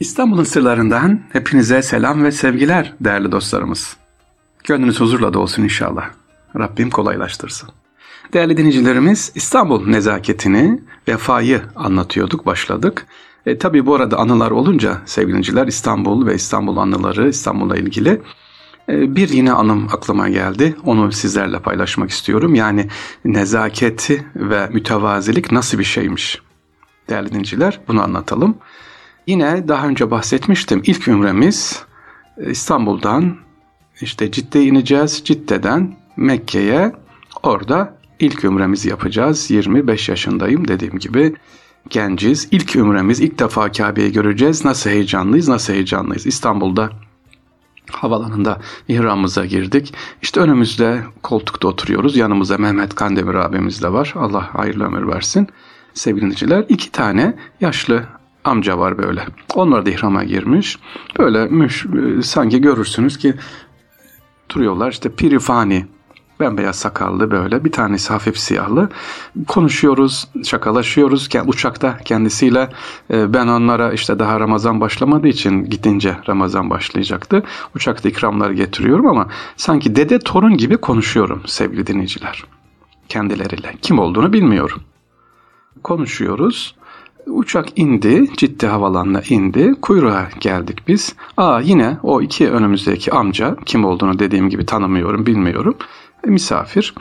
İstanbul'un sırlarından hepinize selam ve sevgiler değerli dostlarımız. Gönlünüz huzurla dolsun inşallah. Rabbim kolaylaştırsın. Değerli dinleyicilerimiz İstanbul nezaketini, vefayı anlatıyorduk, başladık. E, tabii bu arada anılar olunca sevgili İstanbul ve İstanbul anıları, İstanbul'la ilgili e, bir yine anım aklıma geldi. Onu sizlerle paylaşmak istiyorum. Yani nezaketi ve mütevazilik nasıl bir şeymiş? Değerli dinleyiciler bunu anlatalım. Yine daha önce bahsetmiştim. İlk ümremiz e, İstanbul'dan işte Cidde'ye ineceğiz. Cidde'den Mekke'ye orada ilk ümremizi yapacağız. 25 yaşındayım dediğim gibi genciz. İlk ümremiz ilk defa Kabe'yi göreceğiz. Nasıl heyecanlıyız nasıl heyecanlıyız. İstanbul'da havalanında ihramımıza girdik. İşte önümüzde koltukta oturuyoruz. Yanımızda Mehmet Kandemir abimiz de var. Allah hayırlı ömür versin. Sevgili dinleyiciler iki tane yaşlı amca var böyle. Onlar da ihrama girmiş. Böyle müş, e, sanki görürsünüz ki duruyorlar. İşte pirifani bembeyaz sakallı böyle. Bir tanesi hafif siyahlı. Konuşuyoruz şakalaşıyoruz. Uçakta kendisiyle. E, ben onlara işte daha Ramazan başlamadığı için gidince Ramazan başlayacaktı. Uçakta ikramları getiriyorum ama sanki dede torun gibi konuşuyorum sevgili dinleyiciler. Kendileriyle. Kim olduğunu bilmiyorum. Konuşuyoruz Uçak indi, ciddi havalanına indi. Kuyruğa geldik biz. Aa yine o iki önümüzdeki amca, kim olduğunu dediğim gibi tanımıyorum, bilmiyorum. E, misafir.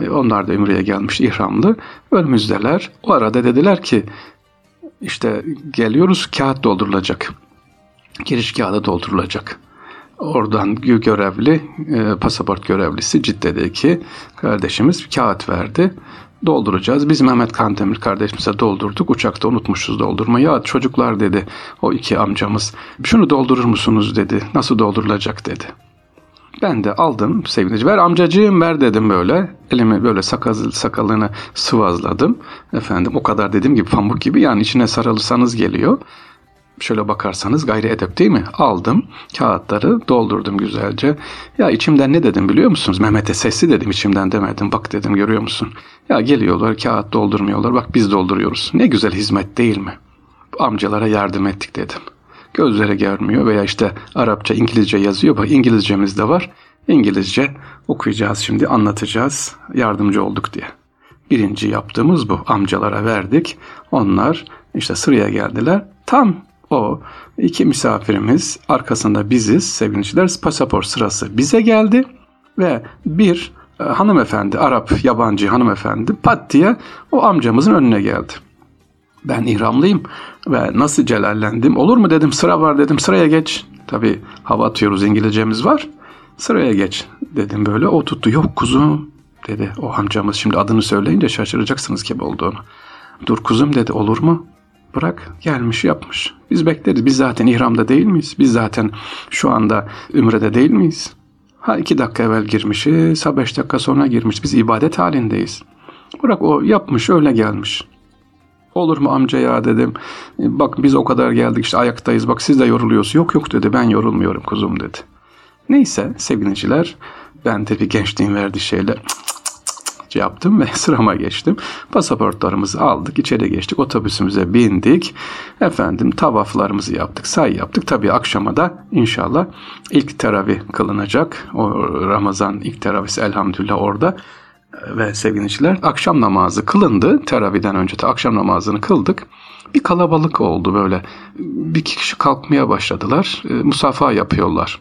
E, onlar da Ümre'ye gelmiş ihramlı. Önümüzdeler. O arada dediler ki işte geliyoruz kağıt doldurulacak. Giriş kağıdı doldurulacak. Oradan görevli, e, pasaport görevlisi Cidde'deki kardeşimiz kağıt verdi dolduracağız. Biz Mehmet Kandemir kardeşimize doldurduk. Uçakta unutmuşuz doldurmayı. Ya çocuklar dedi o iki amcamız. Şunu doldurur musunuz dedi. Nasıl doldurulacak dedi. Ben de aldım sevgili ver amcacığım ver dedim böyle. Elimi böyle sakal, sakalını sıvazladım. Efendim o kadar dediğim gibi pamuk gibi yani içine sarılırsanız geliyor. Şöyle bakarsanız gayri edep değil mi? Aldım kağıtları doldurdum güzelce. Ya içimden ne dedim biliyor musunuz? Mehmet'e sesli dedim içimden demedim. Bak dedim görüyor musun? Ya geliyorlar kağıt doldurmuyorlar. Bak biz dolduruyoruz. Ne güzel hizmet değil mi? Amcalara yardım ettik dedim. Gözleri görmüyor veya işte Arapça, İngilizce yazıyor. Bak İngilizcemiz de var. İngilizce okuyacağız şimdi anlatacağız. Yardımcı olduk diye. Birinci yaptığımız bu. Amcalara verdik. Onlar işte sıraya geldiler. Tam o iki misafirimiz arkasında biziz sevgiliciler pasaport sırası bize geldi ve bir e, hanımefendi Arap yabancı hanımefendi pat diye o amcamızın önüne geldi. Ben ihramlıyım ve nasıl celallendim olur mu dedim sıra var dedim sıraya geç. Tabi hava atıyoruz İngilizcemiz var sıraya geç dedim böyle o tuttu yok kuzum dedi o amcamız şimdi adını söyleyince şaşıracaksınız kim olduğunu. Dur kuzum dedi olur mu? Bırak gelmiş yapmış. Biz bekleriz. Biz zaten ihramda değil miyiz? Biz zaten şu anda ümrede değil miyiz? Ha iki dakika evvel girmişiz, ha beş dakika sonra girmiş. Biz ibadet halindeyiz. Bırak o yapmış öyle gelmiş. Olur mu amca ya dedim. Bak biz o kadar geldik işte ayaktayız. Bak siz de yoruluyorsunuz. Yok yok dedi ben yorulmuyorum kuzum dedi. Neyse sevgiliciler ben tabii gençliğin verdiği şeyle yaptım ve sırama geçtim. Pasaportlarımızı aldık, içeri geçtik, otobüsümüze bindik. Efendim tavaflarımızı yaptık, say yaptık. Tabii akşama da inşallah ilk teravih kılınacak. O Ramazan ilk teravih elhamdülillah orada ve sevgiliciler akşam namazı kılındı. Teravihden önce de akşam namazını kıldık. Bir kalabalık oldu böyle. Bir kişi kalkmaya başladılar. E, musafa yapıyorlar.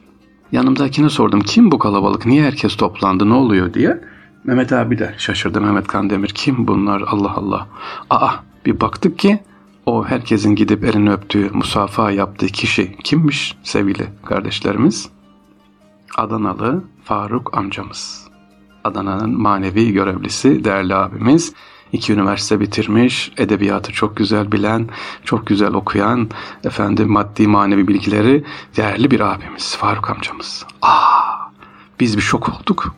Yanımdakine sordum kim bu kalabalık niye herkes toplandı ne oluyor diye. Mehmet abi de şaşırdı Mehmet Kandemir. Kim bunlar Allah Allah. Aa bir baktık ki o herkesin gidip elini öptüğü, musafa yaptığı kişi kimmiş sevgili kardeşlerimiz? Adanalı Faruk amcamız. Adana'nın manevi görevlisi değerli abimiz. İki üniversite bitirmiş, edebiyatı çok güzel bilen, çok güzel okuyan, efendim maddi manevi bilgileri değerli bir abimiz Faruk amcamız. Aa, biz bir şok olduk.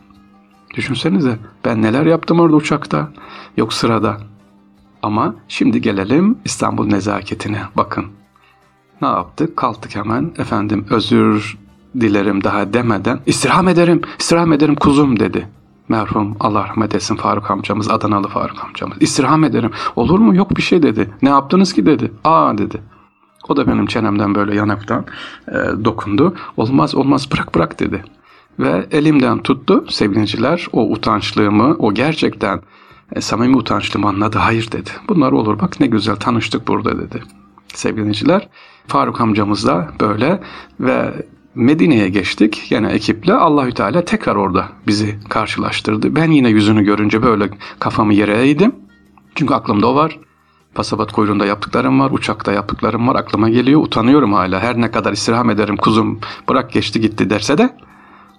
Düşünsenize ben neler yaptım orada uçakta. Yok sırada. Ama şimdi gelelim İstanbul nezaketine. Bakın. Ne yaptık? Kalktık hemen. Efendim özür dilerim daha demeden istirham ederim, istirham ederim kuzum dedi. Merhum Allah rahmet etsin Faruk amcamız, Adanalı Faruk amcamız. İstirham ederim. Olur mu? Yok bir şey dedi. Ne yaptınız ki dedi. Aa dedi. O da benim çenemden böyle yanaktan e, dokundu. Olmaz olmaz bırak bırak dedi. Ve elimden tuttu sevgiliciler o utançlığımı, o gerçekten e, samimi utançlığımı anladı. Hayır dedi. Bunlar olur bak ne güzel tanıştık burada dedi. Sevgiliciler Faruk amcamız da böyle ve Medine'ye geçtik yine ekiple Allahü Teala tekrar orada bizi karşılaştırdı. Ben yine yüzünü görünce böyle kafamı yere eğdim. Çünkü aklımda o var. Pasaport kuyruğunda yaptıklarım var, uçakta yaptıklarım var. Aklıma geliyor. Utanıyorum hala. Her ne kadar istirham ederim kuzum bırak geçti gitti derse de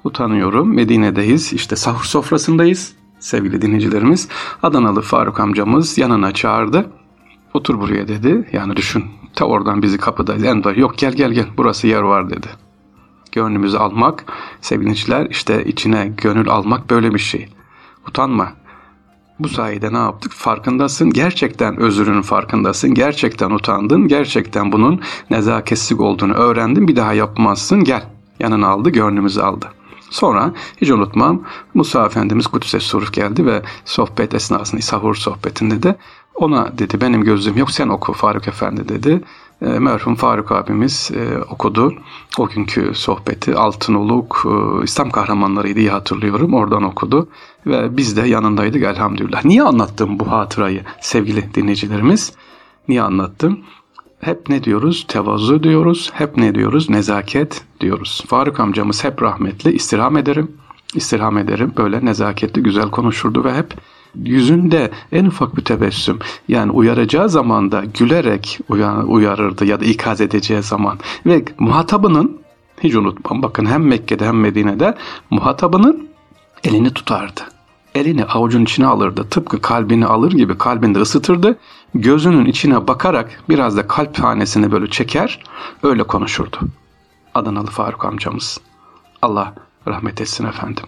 utanıyorum. Medine'deyiz. İşte sahur sofrasındayız. Sevgili dinleyicilerimiz. Adanalı Faruk amcamız yanına çağırdı. Otur buraya dedi. Yani düşün. Ta oradan bizi kapıdayız. Endo yok gel gel gel burası yer var dedi. Gönlümüzü almak sevgiliciler işte içine gönül almak böyle bir şey. Utanma. Bu sayede ne yaptık? Farkındasın. Gerçekten özrünün farkındasın. Gerçekten utandın. Gerçekten bunun nezaketsizlik olduğunu öğrendin. Bir daha yapmazsın. Gel. Yanına aldı, gönlümüzü aldı. Sonra hiç unutmam Musa Efendimiz Kudüs'e suruf geldi ve sohbet esnasında sahur sohbetinde de ona dedi benim gözüm yok sen oku Faruk Efendi dedi. E, merhum Faruk abimiz e, okudu. O günkü sohbeti Altınoluk e, İslam kahramanlarıydı iyi hatırlıyorum. Oradan okudu ve biz de yanındaydık elhamdülillah. Niye anlattım bu hatırayı sevgili dinleyicilerimiz? Niye anlattım? Hep ne diyoruz? Tevazu diyoruz. Hep ne diyoruz? Nezaket diyoruz. Faruk amcamız hep rahmetli. istirham ederim. istirham ederim. Böyle nezaketli güzel konuşurdu ve hep yüzünde en ufak bir tebessüm yani uyaracağı zaman da gülerek uyarırdı ya da ikaz edeceği zaman ve muhatabının hiç unutmam bakın hem Mekke'de hem Medine'de muhatabının elini tutardı elini avucun içine alırdı. Tıpkı kalbini alır gibi kalbinde ısıtırdı. Gözünün içine bakarak biraz da kalp tanesini böyle çeker. Öyle konuşurdu. Adanalı Faruk amcamız. Allah rahmet etsin efendim.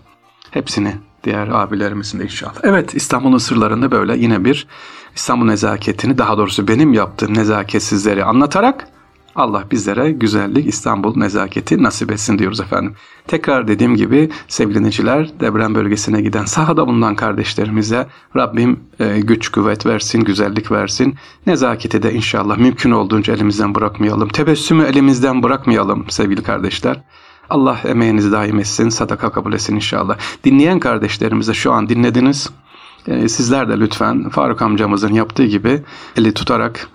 Hepsini diğer abilerimizin de inşallah. Evet İstanbul'un sırlarında böyle yine bir İstanbul nezaketini daha doğrusu benim yaptığım nezaketsizleri anlatarak Allah bizlere güzellik, İstanbul nezaketi nasip etsin diyoruz efendim. Tekrar dediğim gibi sevgili dinleyiciler deprem bölgesine giden sahada bulunan kardeşlerimize Rabbim e, güç kuvvet versin, güzellik versin. Nezaketi de inşallah mümkün olduğunca elimizden bırakmayalım. Tebessümü elimizden bırakmayalım sevgili kardeşler. Allah emeğinizi daim etsin, sadaka kabul etsin inşallah. Dinleyen kardeşlerimize şu an dinlediniz. E, sizler de lütfen Faruk amcamızın yaptığı gibi eli tutarak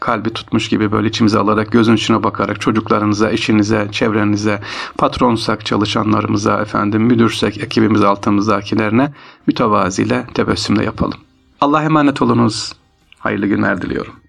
kalbi tutmuş gibi böyle içimize alarak gözün içine bakarak çocuklarınıza, eşinize, çevrenize, patronsak çalışanlarımıza, efendim müdürsek ekibimiz altımızdakilerine mütevaziyle tebessümle yapalım. Allah emanet olunuz. Hayırlı günler diliyorum.